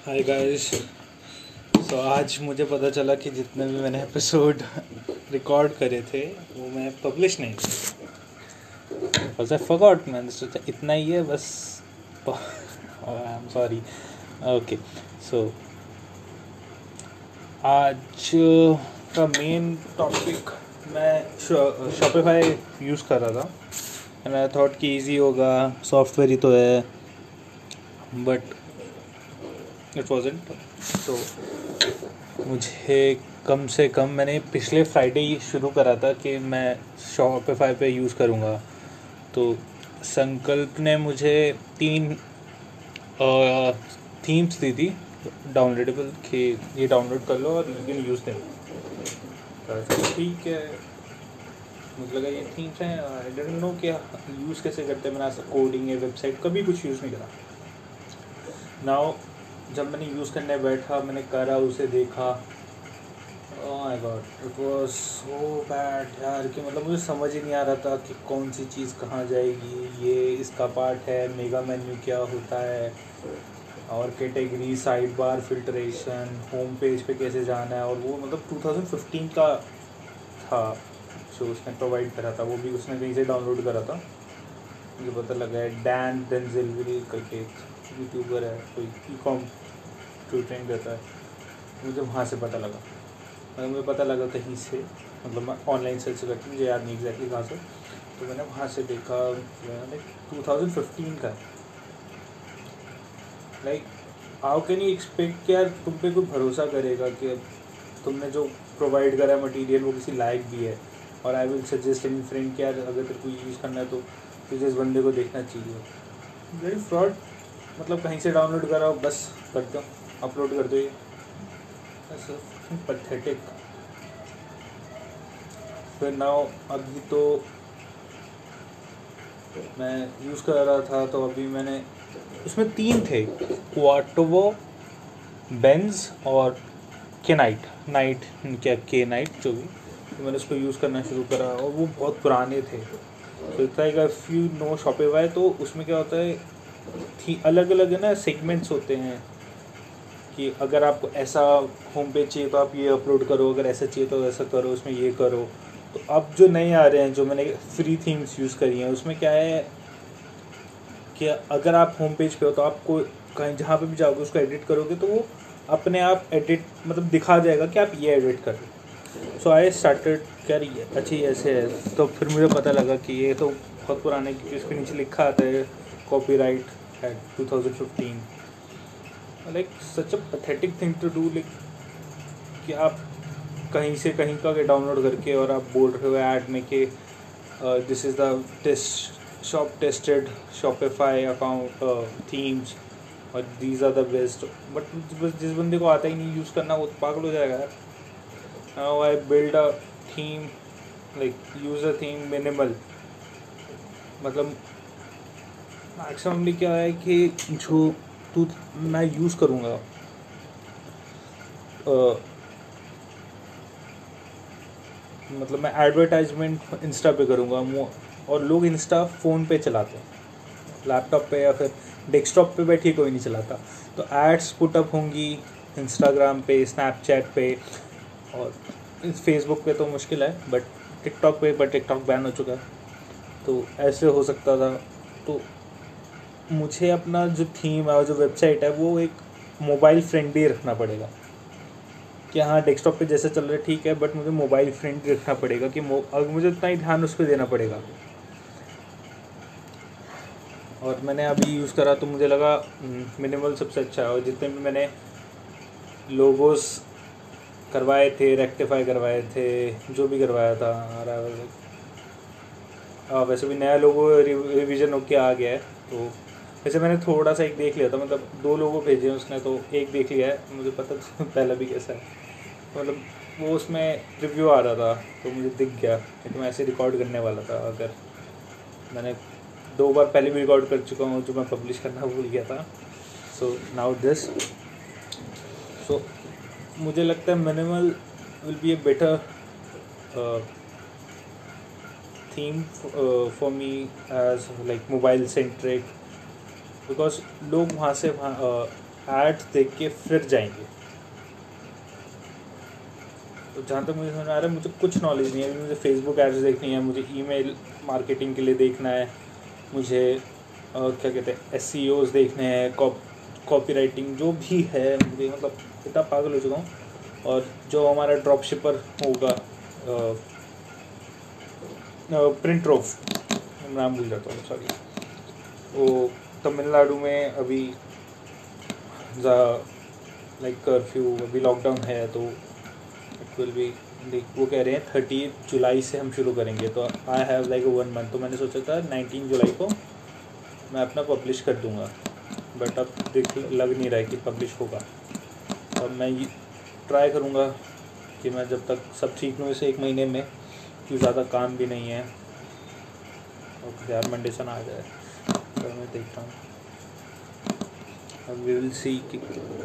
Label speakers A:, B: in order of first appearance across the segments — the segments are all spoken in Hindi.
A: हाय गाइस सो आज मुझे पता चला कि जितने भी मैंने एपिसोड रिकॉर्ड करे थे, वो मैं पब्लिश नहीं बस आई फॉरगॉट मैंने सोचा इतना ही है, बस। I am sorry okay so आज का मेन टॉपिक मैं शॉपिफाई यूज़ कर रहा था। एंड आई थॉट कि इजी होगा सॉफ्टवेयर ही तो है। बट इट वॉजेंट तो मुझे कम से कम मैंने पिछले फ्राइडे ही शुरू करा था कि मैं शॉपिफाई पे यूज़ करूँगा। तो संकल्प ने मुझे तीन थीम्स दी थी डाउनलोडेबल कि ये डाउनलोड कर लो और यू कैन यूज़ देम ठीक है। मुझे लगा ये थीम्स हैं। आई डेंट नो क्या यूज़ कैसे करते हैं। मैंने कोडिंग है वेबसाइट कभी कुछ यूज़ नहीं करा। नाउ जब मैंने यूज़ करने बैठा, मैंने करा, उसे देखा। God it was so bad यार कि मतलब मुझे समझ ही नहीं आ रहा था कि कौन सी चीज़ कहाँ जाएगी। ये इसका पार्ट है मेगा मेन्यू क्या होता है? और category side bar filtration home page पे कैसे जाना है? और वो मतलब 2015 का था, जो उसने प्रोवाइड करा था, वो भी उसने कहीं से डाउनलोड करा था। मुझे पता लगा है डैन डेंजिल करके यूट्यूबर है, कोई ई कॉम ट्यूटरिंग देता है। मुझे वहाँ से पता लगा मतलब मुझे पता लगा कहीं से मतलब मैं ऑनलाइन सर्च करके मुझे याद नहीं एग्जैक्टली कहाँ से। तो मैंने वहाँ से देखा लाइक टू थाउज़ेंड फिफ्टीन का। Like how can you expect कि यार तुम पे कोई भरोसा करेगा कि तुमने जो प्रोवाइड करा है मटीरियल वो किसी लायक भी है। और I will suggest any friend कि यार, अगर तेरे को यूज़ करना है तो तुझे इस बंदे को देखना चाहिए। वेरी फ्रॉड मतलब कहीं से डाउनलोड कराओ, बस कर दो अपलोड कर दो ये। पथेटिक फिर नाउ अभी तो मैं यूज़ कर रहा था तो अभी मैंने उसमें तीन थे। क्वाटोवो बेंज और के नाइट नाइट क्या के नाइट जो भी। तो मैंने उसको यूज़ करना शुरू करा और वो बहुत पुराने थे। तो इतना इफ़ यू नो शॉपिफाई तो उसमें क्या होता है थी अलग अलग है ना सेगमेंट्स होते हैं। कि अगर आपको ऐसा होम पेज चाहिए तो आप ये अपलोड करो, अगर ऐसा चाहिए तो ऐसा करो, उसमें ये करो। तो अब जो नए आ रहे हैं, जो मैंने फ्री थीम्स यूज़ करी हैं, उसमें क्या है कि अगर आप होम पेज पे हो तो आपको कहीं, जहाँ पे भी जाओगे, उसको एडिट करोगे तो वो अपने आप एडिट मतलब दिखा जाएगा कि आप ये एडिट कर सो आई स्टार्टेड क्या ये, अच्छी ऐसे है। तो फिर मुझे पता लगा कि ये तो बहुत पुराने इसके नीचे लिखा आता है copyright at two thousand fifteen like such a pathetic thing to do like कि आप कहीं से कहीं का डाउनलोड करके और आप बोल रहे हो ऐड में कि this is the test shop tested Shopify account themes और these are the best but जिस बंदे को आता ही नहीं यूज़ करना, वो पागल हो जाएगा यार। I build a theme like use a theme minimal मतलब मैक्सिममली क्या है कि जो टू मैं यूज़ करूँगा। मतलब मैं एडवर्टाइजमेंट इंस्टा पे करूँगा और लोग इंस्टा फ़ोन पे चलाते हैं। लैपटॉप पे या फिर डेस्कटॉप पे बैठी कोई नहीं चलाता। तो एड्स पुटअप होंगी इंस्टाग्राम पे स्नैपचैट पे, और फेसबुक पे तो मुश्किल है बट टिकटॉक पे बट टिकटॉक बैन हो चुका है। तो ऐसे हो सकता था। तो मुझे अपना जो थीम है जो वेबसाइट है वो एक मोबाइल फ्रेंडली रखना पड़ेगा। कि हाँ डेस्कटॉप पे जैसे चल रहा है ठीक है बट मुझे मोबाइल फ्रेंडली रखना पड़ेगा कि अगर मुझे उतना ही ध्यान उस पर देना पड़ेगा। और मैंने अभी यूज़ करा तो मुझे लगा मिनिमल हम्म, सबसे अच्छा है। और जितने भी मैंने लोगोस करवाए थे रेक्टिफाई करवाए थे जो भी करवाया था आ, वैसे भी नया लोगो रिवीजन होके आ गया है तो वैसे मैंने थोड़ा सा एक देख लिया था मतलब दो लोगों भेजे हैं उसने तो एक देख लिया है, मुझे पता पहला भी कैसा है। मतलब वो उसमें रिव्यू आ रहा था तो मुझे दिख गया तो मैं ऐसे रिकॉर्ड करने वाला था, अगर मैंने दो बार पहले भी रिकॉर्ड कर चुका हूँ, जो मैं पब्लिश करना भूल गया था। सो नाउ दिस सो मुझे लगता है minimal will be a better theme for me as like mobile centric because लोग वहाँ से वहाँ एड्स देख के फिर जाएँगे। तो जहाँ तक मुझे समझ में आ रहा है, मुझे कुछ नॉलेज नहीं है। मुझे फेसबुक एड्स देखनी है, मुझे ईमेल मार्केटिंग के लिए देखना है, मुझे और क्या कहते हैं एस देखने हैं कॉपी राइटिंग जो भी है मुझे मतलब इतना पागल हो चुका हूँ। और जो हमारा ड्रॉप शिपर होगा प्रिंट रोफ नाम भूल जाता हूँ सॉरी वो तमिलनाडु में अभी लाइक कर्फ्यू अभी लॉकडाउन है तो इट विल बी वो कह रहे हैं थर्टी जुलाई से हम शुरू करेंगे। तो I have like one month तो मैंने सोचा था नाइनटीन जुलाई को मैं अपना पब्लिश कर दूँगा। बट अब देख, लग नहीं रहा है कि पब्लिश होगा। और मैं ये ट्राई करूँगा कि मैं जब तक सब ठीक हूँ इसे एक महीने में क्योंकि ज़्यादा काम भी नहीं है ओके यार मंडे आ जाए। तो मैं देखता हूँ। अब वी विल सी कि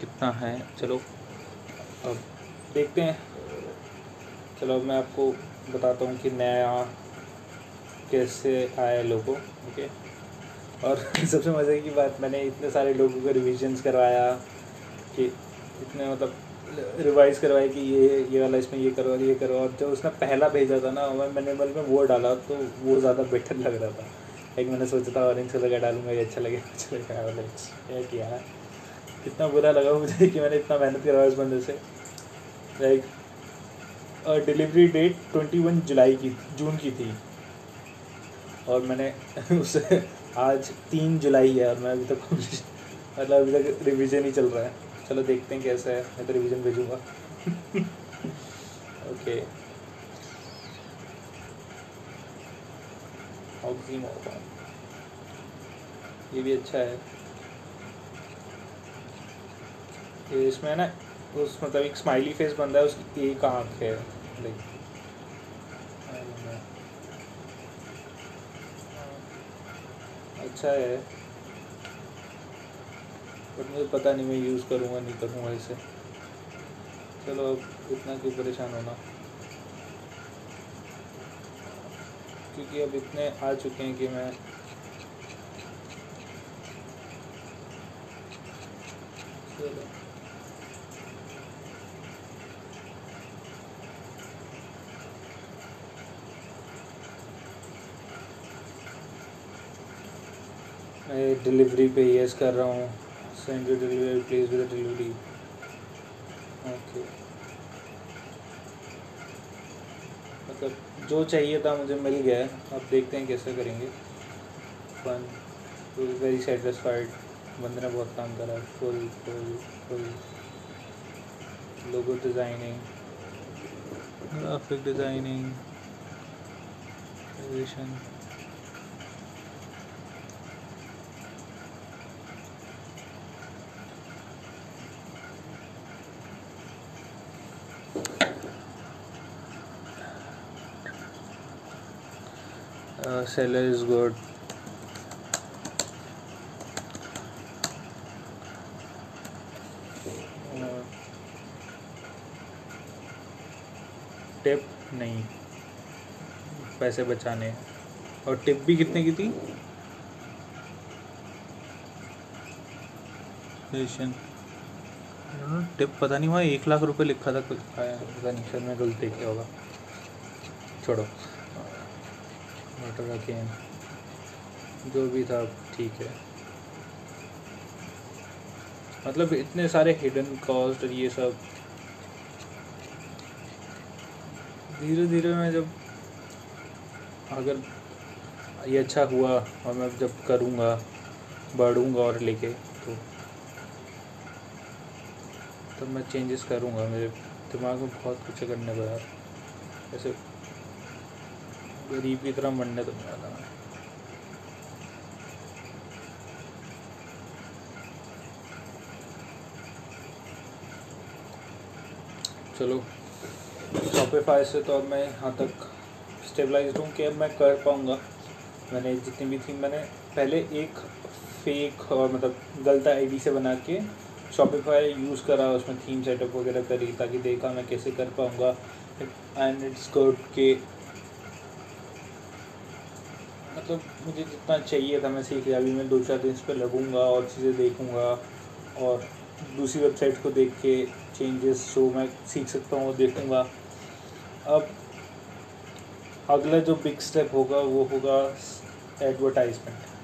A: कितना है। चलो, अब देखते हैं। चलो, अब मैं आपको बताता हूँ कि नया कैसे आया लोगों ओके और सबसे मज़े की बात, मैंने इतने सारे लोगों को रिविजन्स करवाया कि इतने मतलब रिवाइज करवाया कि ये ये वाला इसमें ये करो ये करो। और जब उसने पहला भेजा था ना मैं मैंने में वो डाला तो वो ज़्यादा बेटर लग रहा था। एक मैंने सोचा था ऑरेंज कलर का डालूँगा, ये अच्छा लगेगा अच्छा ऑरेंज ये किया है कितना बुरा लगा मुझे कि मैंने इतना मेहनत करवाया उस बंदे से। Like delivery date twenty one जुलाई की, जून की थी। और मैंने उसे आज तीन जुलाई है और मैं अभी तक मतलब अभी तक रिवीजन ही चल रहा है। चलो देखते हैं कैसा है, मैं तो रिवीजन भेजूँगा। ओके ये भी अच्छा है। ये इसमें ना, उस मतलब एक स्माइली फेस बनता है, उसकी एक आँख है लाइक अच्छा है। बट मुझे पता नहीं मैं यूज़ करूँगा, नहीं करूँगा इसे। चलो अब इतना क्यों परेशान होना? क्योंकि अब इतने आ चुके हैं कि मैं मैं डिलीवरी पे यस कर रहा हूँ। Send delivery, please with delivery. Okay मतलब जो चाहिए था मुझे मिल गया है। अब देखते हैं कैसे करेंगे। फन वेरी सेटिस्फाइड बंदे ने बहुत काम करा। Full full full logo designing graphic designing uh, seller is good. Tip uh, नहीं पैसे बचाने। और टिप भी कितने की थी? टिप पता नहीं हुआ एक लाख रुपए लिखा था कुछ पता नहीं शायद मैं गलती किया होगा। छोड़ो। वाटर अगेन जो भी था ठीक है। मतलब इतने सारे हिडन कॉस्ट और ये सब। धीरे धीरे मैं जब अगर ये अच्छा हुआ और मैं जब करूँगा, बढ़ूँगा और लेके तो तब मैं चेंजेस करूँगा। मेरे दिमाग में बहुत कुछ करने यार ऐसे गरीब की तरह मरने तो नहीं आता चलो शॉपिफाई से तो अब मैं यहाँ तक स्टेबलाइज हूँ कि अब मैं कर पाऊँगा। मैंने जितनी भी थी, मैंने पहले एक फेक और मतलब गलत आईडी से बना के शॉपिफाई यूज़ करा, उसमें थीम सेटअप वगैरह करी ताकि देखा मैं कैसे कर पाऊँगा। एंड इट्स गुड के मतलब मुझे जितना चाहिए था, मैं सीख लिया। अभी मैं दो चार दिन इस पर लगूँगा, और चीज़ें देखूँगा, और दूसरी वेबसाइट को देख के चेंजेस जो मैं सीख सकता हूँ, वो देखूँगा। अब अगला जो बिग स्टेप होगा, वो होगा advertisement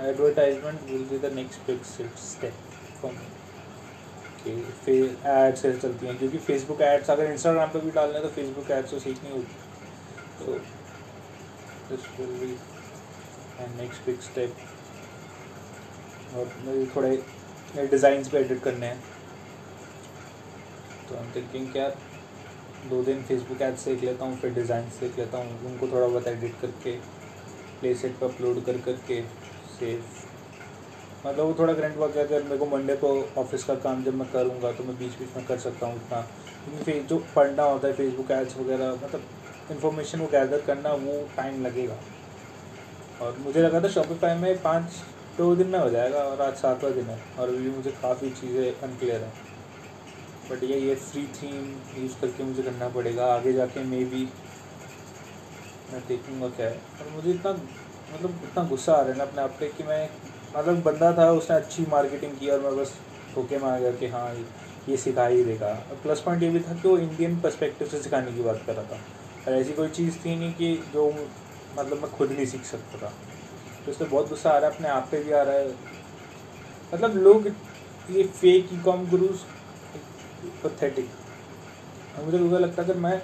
A: advertisement will be the next big step for me कि फिर एड्स चलती हैं, क्योंकि फेसबुक एड्स अगर इंस्टाग्राम पे भी डालना है तो फेसबुक एड्स तो सीखनी होगी तो this will be next big step और मुझे थोड़े डिज़ाइंस पे एडिट करने हैं। तो हम थिंकिंग क्या दो दिन फेसबुक एड्स देख लेता हूँ, फिर डिज़ाइन देख लेता हूँ, उनको थोड़ा बहुत एडिट करके प्ले सेट पर अपलोड कर करके सेव मतलब वो थोड़ा ग्रेंट वर्क है, अगर मेरे को मंडे को ऑफ़िस का काम जब मैं करूँगा तो मैं बीच बीच में कर सकता हूँ उतना। क्योंकि जो पढ़ना होता है फेसबुक एड्स वगैरह मतलब इन्फॉर्मेशन को गैदर करना वो टाइम लगेगा। और मुझे लगा था शॉपिफाई में पाँच, दो दिन में हो जाएगा और आज सातवां दिन है और अभी मुझे काफ़ी चीज़ें अनक्लियर हैं। बट ये ये फ्री थीम यूज़ करके मुझे करना पड़ेगा। आगे जाके मे भी मैं देखूँगा क्या है। और मुझे इतना मतलब इतना गुस्सा आ रहा है ना अपने आप पे कि मैं मतलब बंदा था, उसने अच्छी मार्केटिंग की और मैं बस ठोके मार गया कि हाँ ये सिखा ही देगा। प्लस पॉइंट ये भी था कि वो इंडियन पर्सपेक्टिव से सिखाने की बात कर रहा था। और ऐसी कोई चीज़ थी नहीं कि जो मतलब मैं खुद नहीं सीख सकता था। तो इसलिए बहुत गुस्सा आ रहा है, अपने आप पे भी आ रहा है। मतलब लोग ये fake e com gurus pathetic मुझे तो लगता है अगर मैं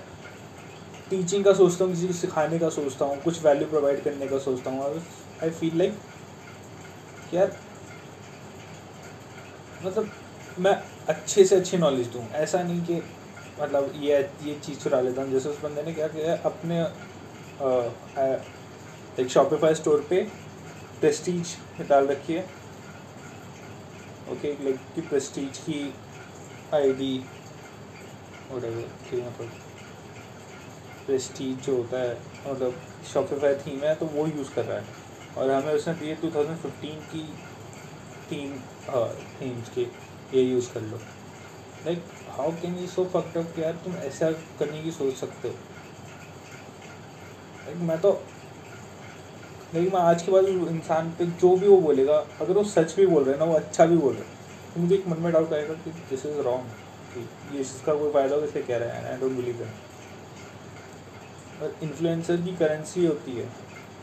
A: टीचिंग का सोचता हूँ, किसी को सिखाने का सोचता हूँ, कुछ वैल्यू प्रोवाइड करने का सोचता हूँ आई फील लाइक यार मतलब मैं अच्छे से अच्छी नॉलेज दूँ। ऐसा नहीं कि मतलब ये ये चीज़ चुरा लेता हूँ। जैसे उस बंदे ने क्या किया अपने आ, एक शॉपिफाई स्टोर पे प्रेस्टीज डाल रखी है। ओके लाइक कि प्रेस्टीज की आईडी मतलब प्रेस्टीज जो होता है मतलब शॉपिफाई थीम है तो वो यूज़ कर रहा है। और हमें उसने दिए 2015 की थीम थीम्स के ये यूज़ कर लो। Like how can you so fucked up यार तुम ऐसा करने की सोच सकते हो? लाइक मैं तो लेकिन मैं आज के बाद इंसान पे जो भी वो बोलेगा, अगर वो सच भी बोल रहे हैं ना, वो अच्छा भी बोल रहे हैं तो मुझे एक मन में डाउट आएगा कि दिस इज़ रॉन्ग कि ये इसका कोई फ़ायदा हो, इसे कह रहे हैं? आई डोंट बिलीव दैट और इन्फ्लुएंसर की करेंसी होती है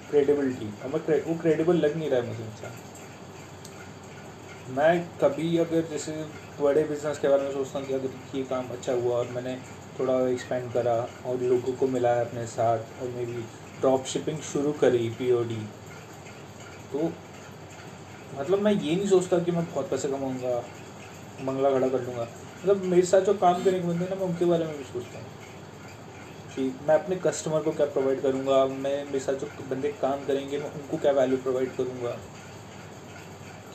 A: क्रेडिबिलिटी अब वो क्रेडिबल लग नहीं रहा है मुझे इंसान। मैं कभी अगर जैसे बड़े बिज़नेस के बारे में सोचता हूँ कि अगर ये काम अच्छा हुआ और मैंने थोड़ा एक्सपेंड करा और लोगों को मिलाया अपने साथ और मे बी ड्रॉप शिपिंग शुरू करी पीओडी तो मतलब मैं ये नहीं सोचता कि मैं बहुत पैसे कमाऊँगा बंगला खड़ा कर लूँगा। मतलब मेरे साथ जो काम करने के बंदे ना, मैं उनके बारे में भी सोचता हूँ कि मैं अपने कस्टमर को क्या प्रोवाइड करूँगा, मैं मेरे साथ जो बंदे काम करेंगे, मैं उनको क्या वैल्यू प्रोवाइड करूँगा।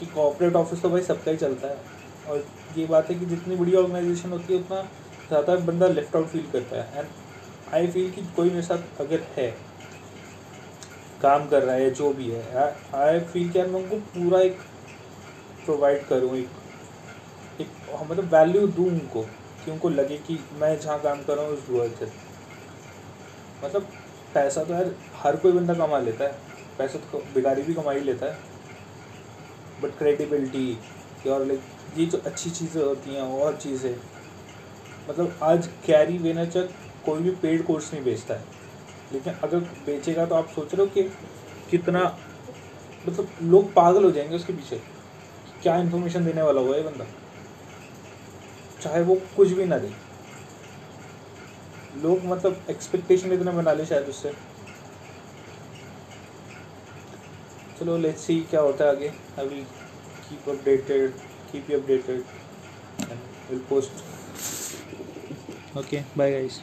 A: कि कॉपरेट ऑफ़िस तो भाई सबका ही चलता है। और ये बात है कि जितनी बड़ी ऑर्गेनाइजेशन होती है, उतना ज़्यादा बंदा लेफ़्ट आउट फील करता है। एंड आई फील कि कोई मेरे साथ अगर है, काम कर रहा है जो भी है आई फील कि मैं उनको पूरा एक प्रोवाइड करूँ, एक एक मतलब वैल्यू दूँ उनको, कि उनको लगे कि मैं जहाँ काम कर रहा हूँ, उस वर्थ है मतलब पैसा तो यार हर कोई बंदा कमा लेता है। पैसा तो बिगाड़ी भी कमा ही लेता है। बट क्रेडिबिलिटी और लाइक ये जो अच्छी चीज़ें होती हैं, और चीज़ें। मतलब आज कैरी वेनाचक कोई भी पेड कोर्स नहीं बेचता है। लेकिन अगर बेचेगा तो आप सोच रहे हो कि कितना मतलब लोग पागल हो जाएँगे उसके पीछे। क्या इन्फॉर्मेशन देने वाला हुआ है बंदा? चाहे वो कुछ भी ना दे। लोग मतलब एक्सपेक्टेशन इतना बना ले शायद उससे। चलो लेट्स सी क्या होता है आगे। अभी keep updated keep you updated and will post okay bye guys